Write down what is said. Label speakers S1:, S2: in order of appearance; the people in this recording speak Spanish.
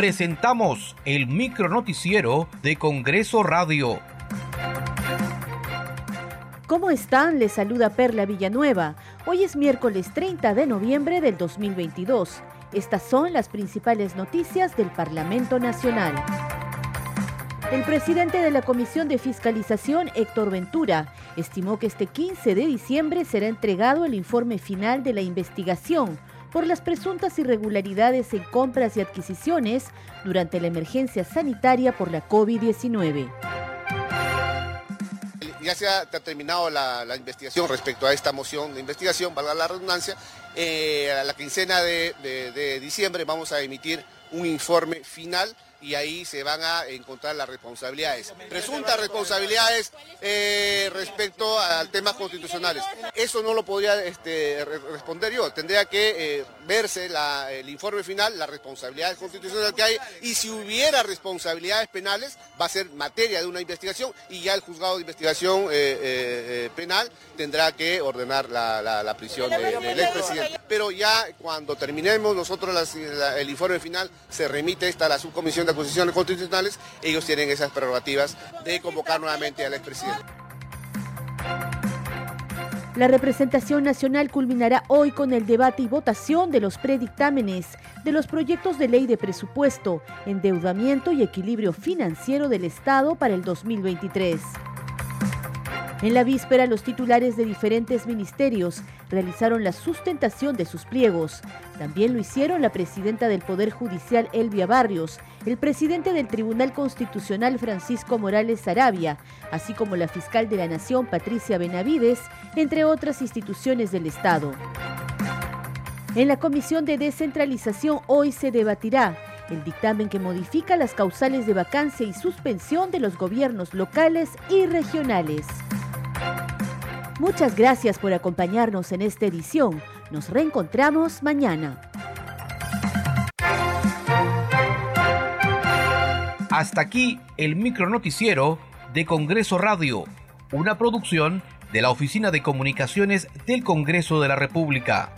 S1: presentamos el micronoticiero de Congreso Radio.
S2: ¿Cómo están? Les saluda Perla Villanueva. Hoy es miércoles 30 de noviembre del 2022. Estas son las principales noticias del Parlamento Nacional. El presidente de la Comisión de Fiscalización, Héctor Ventura, estimó que este 15 de diciembre será entregado el informe final de la investigación por las presuntas irregularidades en compras y adquisiciones durante la emergencia sanitaria por la COVID-19
S3: ya se ha terminado la, investigación respecto a esta moción de investigación, valga la redundancia. Eh, a la quincena de diciembre vamos a emitir un informe final y ahí se van a encontrar las responsabilidades. Presuntas responsabilidades eh, respecto a temas constitucionales. Eso no lo podría este, responder yo. Tendría que eh, verse el informe final, las responsabilidades constitucionales que hay y si hubiera responsabilidades penales va a ser materia de una investigación y ya el juzgado de investigación eh, penal tendrá que ordenar la, prisión del expresidente. Pero ya cuando terminemos nosotros el informe final se remite esta a la subcomisión de acusaciones constitucionales, ellos tienen esas prerrogativas de convocar nuevamente al expresidente.
S2: La representación nacional culminará hoy con el debate y votación de los predictámenes de los proyectos de ley de presupuesto, endeudamiento y equilibrio financiero del Estado para el 2023. En la víspera, los titulares de diferentes ministerios realizaron la sustentación de sus pliegos. También lo hicieron la presidenta del Poder Judicial, Elvia Barrios, el presidente del Tribunal Constitucional, Francisco Morales Arabia, así como la fiscal de la Nación, Patricia Benavides, entre otras instituciones del Estado. En la Comisión de Descentralización hoy se debatirá el dictamen que modifica las causales de vacancia y suspensión de los gobiernos locales y regionales. Muchas gracias por acompañarnos en esta edición. Nos reencontramos mañana.
S1: Hasta aquí el micronoticiero de Congreso Radio, una producción de la Oficina de Comunicaciones del Congreso de la República.